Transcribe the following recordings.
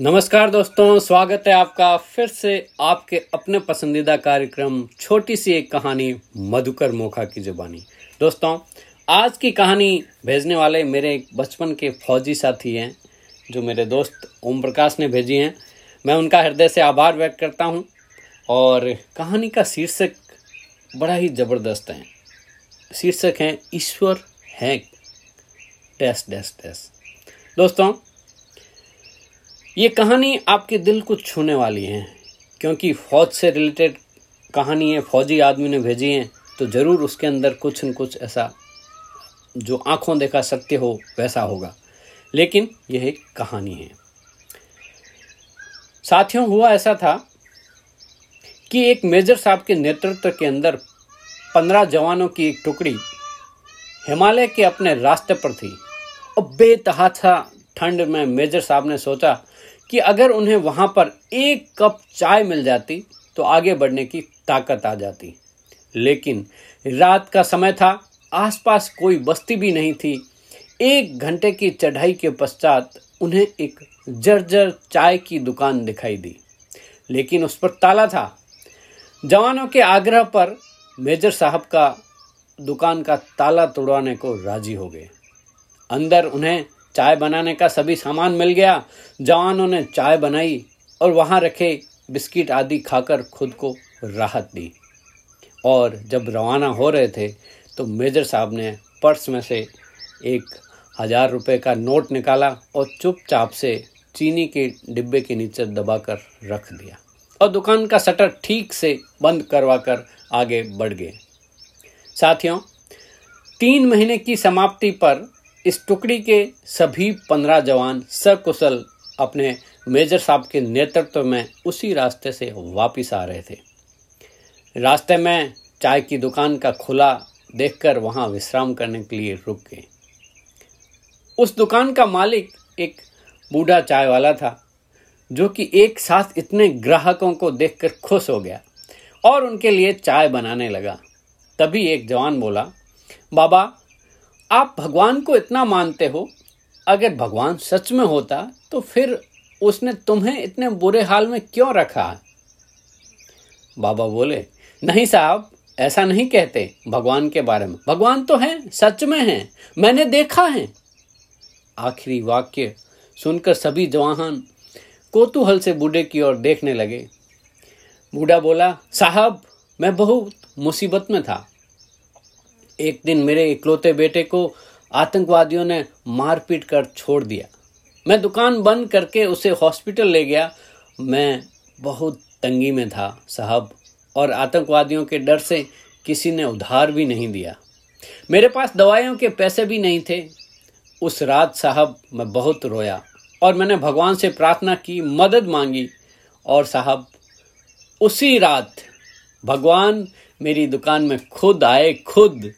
नमस्कार दोस्तों, स्वागत है आपका फिर से आपके अपने पसंदीदा कार्यक्रम छोटी सी एक कहानी, मधुकर मोखा की जुबानी। दोस्तों, आज की कहानी भेजने वाले मेरे एक बचपन के फौजी साथी हैं, जो मेरे दोस्त ओम प्रकाश ने भेजी हैं। मैं उनका हृदय से आभार व्यक्त करता हूँ और कहानी का शीर्षक बड़ा ही ज़बरदस्त है। शीर्षक है, ईश्वर है। डैश डैश डैश दोस्तों ये कहानी आपके दिल को छूने वाली है, क्योंकि फौज से रिलेटेड कहानी है, फौजी आदमी ने भेजी है तो ज़रूर उसके अंदर कुछ न कुछ ऐसा जो आँखों देखा सत्य हो, वैसा होगा। लेकिन यह एक कहानी है। साथियों, हुआ ऐसा था कि एक मेजर साहब के नेतृत्व के अंदर पंद्रह जवानों की एक टुकड़ी हिमालय के अपने रास्ते पर थी। और बेतहासा ठंड में मेजर साहब ने सोचा कि अगर उन्हें वहाँ पर एक कप चाय मिल जाती तो आगे बढ़ने की ताकत आ जाती। लेकिन रात का समय था, आसपास कोई बस्ती भी नहीं थी। एक घंटे की चढ़ाई के पश्चात उन्हें एक जर्जर चाय की दुकान दिखाई दी। लेकिन उस पर ताला था। जवानों के आग्रह पर मेजर साहब का दुकान का ताला तोड़वाने को राज़ी हो गए। अंदर उन्हें चाय बनाने का सभी सामान मिल गया। जवानों ने चाय बनाई और वहाँ रखे बिस्किट आदि खाकर खुद को राहत दी। और जब रवाना हो रहे थे तो मेजर साहब ने पर्स में से एक हज़ार रुपये का नोट निकाला और चुपचाप से चीनी के डिब्बे के नीचे दबाकर रख दिया और दुकान का शटर ठीक से बंद करवाकर आगे बढ़ गए। साथियों, तीन महीने की समाप्ति पर इस टुकड़ी के सभी पंद्रह जवान सकुशल अपने मेजर साहब के नेतृत्व में उसी रास्ते से वापस आ रहे थे। रास्ते में चाय की दुकान का खुला देखकर वहाँ विश्राम करने के लिए रुक गए। उस दुकान का मालिक एक बूढ़ा चाय वाला था, जो कि एक साथ इतने ग्राहकों को देखकर खुश हो गया और उनके लिए चाय बनाने लगा। तभी एक जवान बोला, बाबा आप भगवान को इतना मानते हो, अगर भगवान सच में होता तो फिर उसने तुम्हें इतने बुरे हाल में क्यों रखा? बाबा बोले, नहीं साहब, ऐसा नहीं कहते भगवान के बारे में। भगवान तो है, सच में है, मैंने देखा है। आखिरी वाक्य सुनकर सभी जवान कोतूहल से बूढ़े की ओर देखने लगे। बूढ़ा बोला, साहब, मैं बहुत मुसीबत में था। एक दिन मेरे इकलौते बेटे को आतंकवादियों ने मारपीट कर छोड़ दिया। मैं दुकान बंद करके उसे हॉस्पिटल ले गया। मैं बहुत तंगी में था, साहब, और आतंकवादियों के डर से किसी ने उधार भी नहीं दिया। मेरे पास दवाइयों के पैसे भी नहीं थे। उस रात, साहब, मैं बहुत रोया और मैंने भगवान से प्रार्थना की, मदद मांगी और साहब, उसी रात भगवान मेरी दुकान में खुद आए, खुद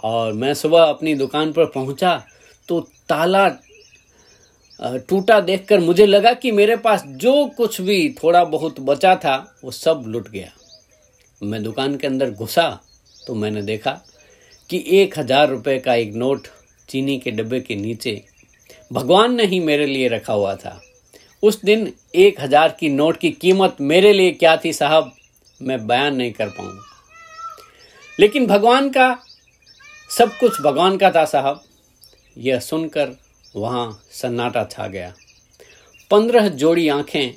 और मैं सुबह अपनी दुकान पर पहुँचा तो ताला टूटा देखकर मुझे लगा कि मेरे पास जो कुछ भी थोड़ा बहुत बचा था, वो सब लुट गया। मैं दुकान के अंदर घुसा तो मैंने देखा कि एक हज़ार रुपये का एक नोट चीनी के डब्बे के नीचे भगवान ने ही मेरे लिए रखा हुआ था। उस दिन एक हज़ार की नोट की कीमत मेरे लिए क्या थी साहब, मैं बयान नहीं कर पाऊँगा। लेकिन भगवान का सब कुछ भगवान का था साहब, यह सुनकर वहाँ सन्नाटा छा गया। पंद्रह जोड़ी आँखें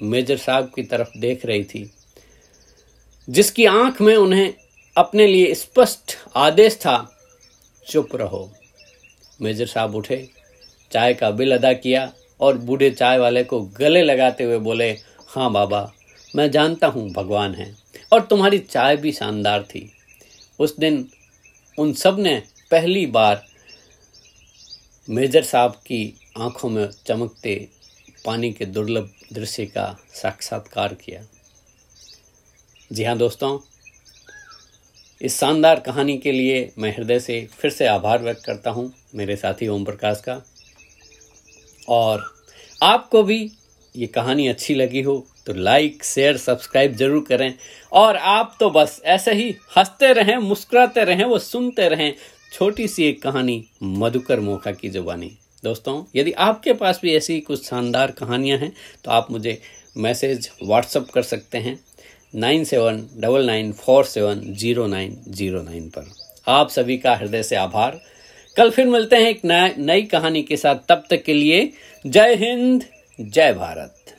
मेजर साहब की तरफ़ देख रही थी, जिसकी आँख में उन्हें अपने लिए स्पष्ट आदेश था, चुप रहो। मेजर साहब उठे, चाय का बिल अदा किया और बूढ़े चाय वाले को गले लगाते हुए बोले हाँ बाबा, मैं जानता हूँ भगवान है और तुम्हारी चाय भी शानदार थी। उस दिन उन सबने पहली बार मेजर साहब की आँखों में चमकते पानी के दुर्लभ दृश्य का साक्षात्कार किया। जी हाँ दोस्तों, इस शानदार कहानी के लिए मैं हृदय से फिर से आभार व्यक्त करता हूँ मेरे साथी ओम प्रकाश का। और आपको भी ये कहानी अच्छी लगी हो तो लाइक शेयर सब्सक्राइब ज़रूर करें। और आप तो बस ऐसे ही हँसते रहें, मुस्कुराते रहें, वो सुनते रहें। छोटी सी एक कहानी, मधुकर मोखा की जुबानी दोस्तों, यदि आपके पास भी ऐसी कुछ शानदार कहानियाँ हैं तो आप मुझे मैसेज व्हाट्सअप कर सकते हैं। Nine seven double nine four seven zero nine zero nine पर। आप सभी का हृदय से आभार। कल फिर मिलते हैं एक नई कहानी के साथ। तब तक के लिए जय हिंद, जय भारत।